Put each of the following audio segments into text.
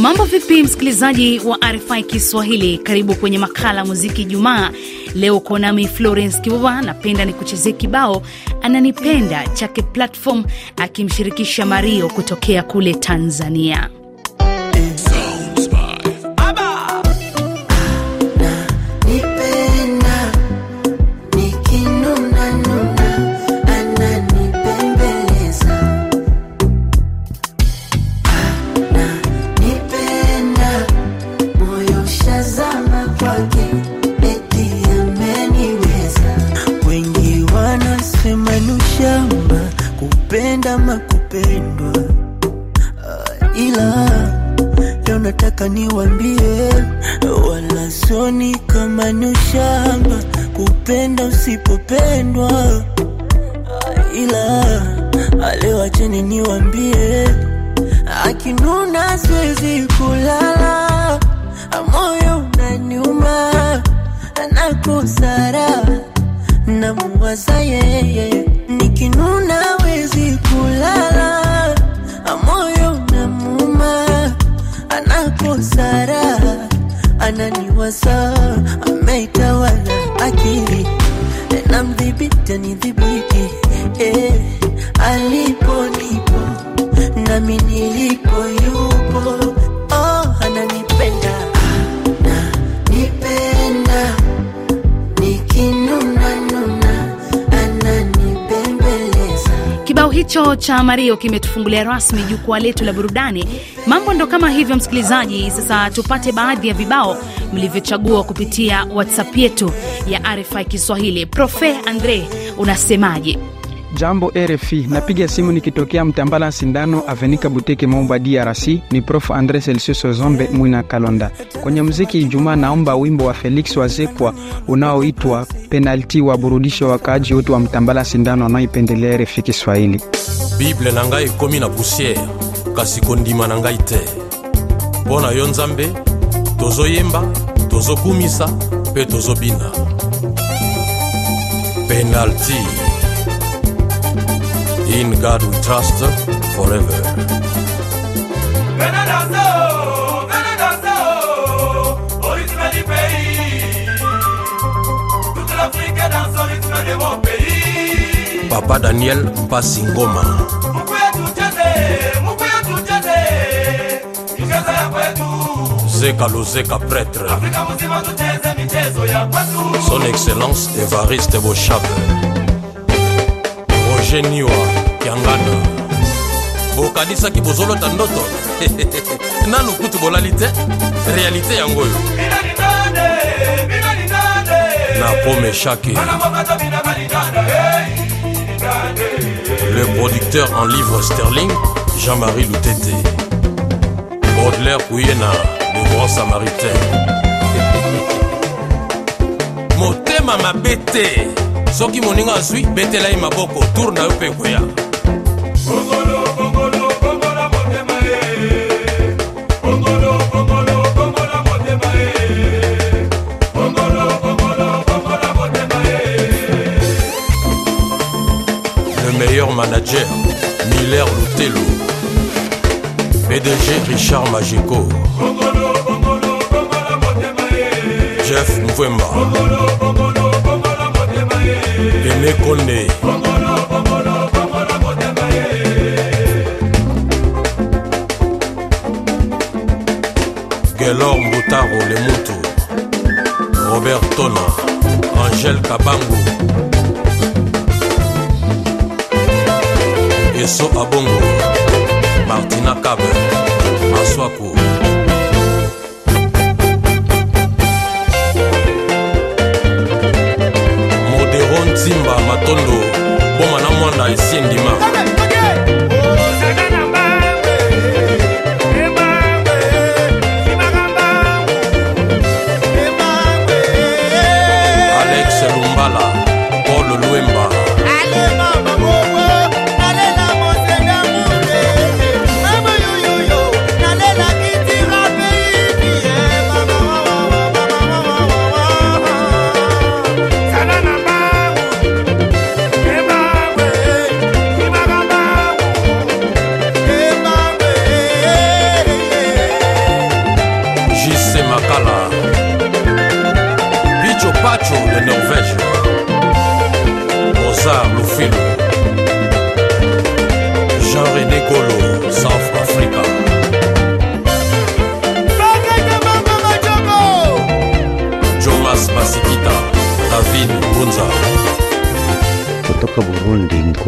Mambo vipi, msikilizaji wa RFI Kiswahili, karibu kwenye makala muziki Jumaa. Leo uko nami Florence Kibuba. Napenda ni kuchezea kibao ananipenda chake Platform akimshirikisha Mario kutokea kule Tanzania. Soni kama ni ushamba kupenda usipopendwa. Ila leo acheni niwambie, akinuna siwezi kulala, moyo unaniuma, nakosara namuwaza yeye ananiwasa, ameitawala akili, namdhibiti anidhibiti, eh, alipo nipo nami nilipo yupo, oh, ananipenda ananipenda nikinuna nuna ananibembeleza Kibao hicho cha Mario kimetufungulia rasmi jukwaa letu la burudani. Mambo ndo kama hivyo, msikilizaji. Sasa tupate baadhi ya vibao mlivyochagua kupitia WhatsApp yetu ya RFI Kiswahili. Profe Andre, unasemaje? Jambo RFI, napiga simu nikitokea Mtambala Sindano Avenika Buteke Momba DRC. Ni Prof Andre Celsius Ozombe Mwina Kalonda. Kwenye muziki Ijumaa, naomba wimbo wa Felix Wazekwa unaoitwa Penalti wa burudisho wakaaji wote wa Mtambala Sindano wanaoipendelea RFI Kiswahili. bible na ngai ekomi na poussière kasi kondima na ngai te. Mpo na yo nzambe tozoyemba tozokumisa mpe tozobina. Penalti in god we trust forever. Benadazo! de papa daniel mpasi ngoma. Zeka lozeka pretre son excellence evariste bochape. Roger niwa kiangana. Bokanisaki bozolota ndoto. Nanu kutu bolali te? Réalité yangoyo na pome shake le producteur en livre sterling jean-marie lutete baudelaire kuyena le grand samaritain. Motema mabe te soki moninga azwi betela ye maboko tour na yo mpe koya meilleur manager, Miller Lutelo. PDG Richard Magico. Jeff Mvemba. René Kone. Gelor Mbutaro Lemutu. Robert Tona. Angèle Kabango. Eso abongo martina kabe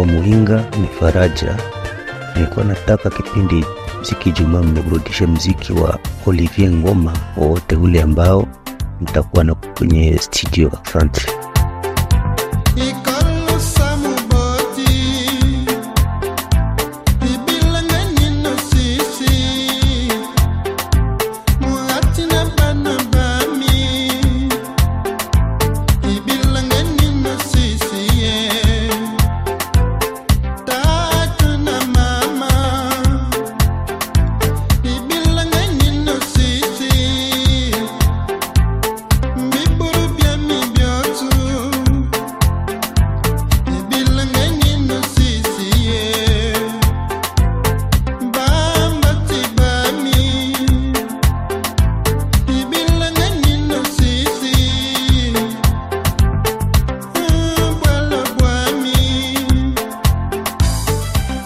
wa Muinga. Ni Faraja. Nilikuwa nataka kipindi mziki Jumaa mniburudishe mziki wa Olivier Ngoma wowote ule ambao mtakuwa na kwenye studio. Asante.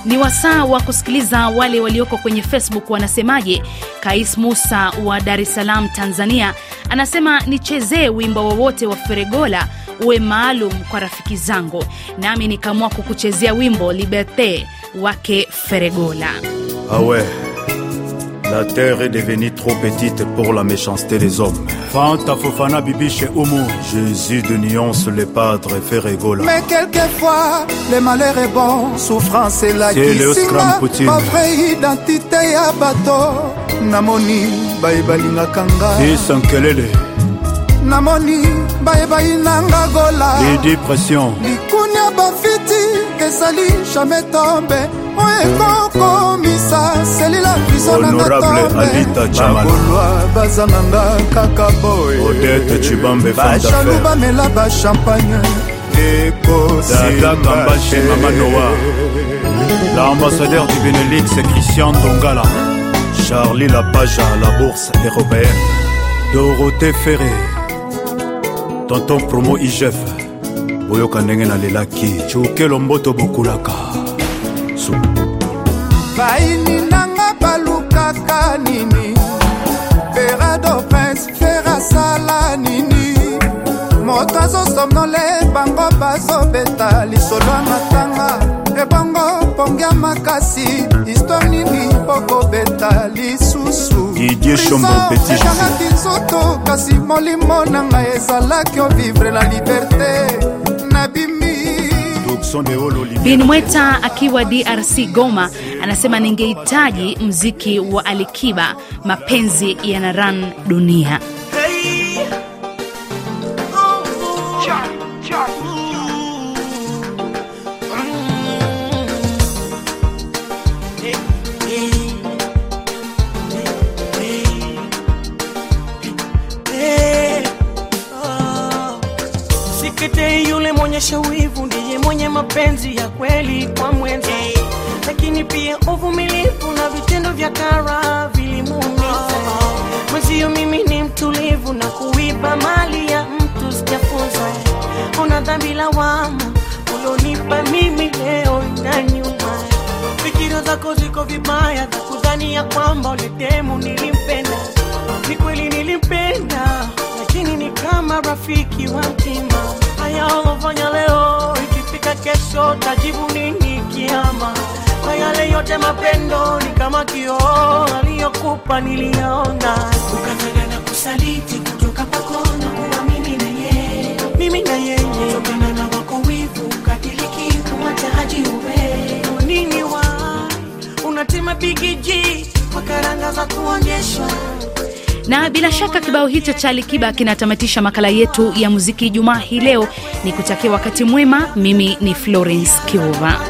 Ni wasaa wa kusikiliza wale walioko kwenye Facebook wanasemaje. Kais Musa wa Dar es Salaam, Tanzania, anasema nichezee wimbo wowote wa Feregola uwe maalum kwa rafiki zangu, nami nikaamua kukuchezea wimbo Liberte wake Feregola. Ouais, la terre est devenue trop petite pour la méchanceté des hommes. Fanta Fofana Bibiche Oumu, Jésus de nuance, le padre Ferregola. Mais quelquefois, le malheur est bon, souffrance est la Poutine. ma vraie identité ya bato namoni bayebalingaka nga Fils Nkelele, namoni bayebalinanga gola. Lady Pression, likunia bafiti ezali jamais tombe mpo ekokomisa selila biso nangabakolwa bazanga nga kaka boyebashalu bamela bachampagne ekosimbaamanoa l'ambassadeur du benelix christian dongala. Charlie lapaja à la bourse européenne. Dorothée ferré. Tonton promo igef boyoka ndenge nalelaki cokelo mboto bokulaka. Baini nanga balukaka nini? Ferado prince ferasala nini? Moto azosomnole bango bazobeta lisolo ya matanga. Ebongo pongia makasi histware nini bokobeta lisusu? Ekangaki nzoto kasi molimo na ngai ezalaki ovivre la liberte nabimi Bin Mweta akiwa DRC Goma anasema ningehitaji mziki wa Alikiba, mapenzi yanaran dunia. Mwenye mapenzi ya kweli kwa mwenza, lakini pia uvumilivu na vitendo vya kara vilimuumiza mwenzio. Mimi ni mtulivu na kuiba mali ya mtu sijafunza. Una dhambi lawama ulonipa mimi leo na nyuma. Fikira zako ziko vibaya za kudhani ya kwamba uletemu nilimpenda. Ni kweli nilimpenda, lakini ni kama rafiki wa mtima. Haya ulofanya leo, ikifika kesho tajibu nini kiama? Kwa yale yote mapendo ni kama kioo aliyokupa niliyaona, na kusaliti kutoka kwako na kuwa mimi na yeye, mimi na yeye, tokana na wako wivu katiliki kumwacha haji uwe. Nini wa? Unatema bigiji kwa karanga za kuonyeshwa Na bila shaka kibao hicho cha Alikiba kinatamatisha makala yetu ya muziki Ijumaa hii leo. Ni kutakia wakati mwema. Mimi ni Florence Kiuva.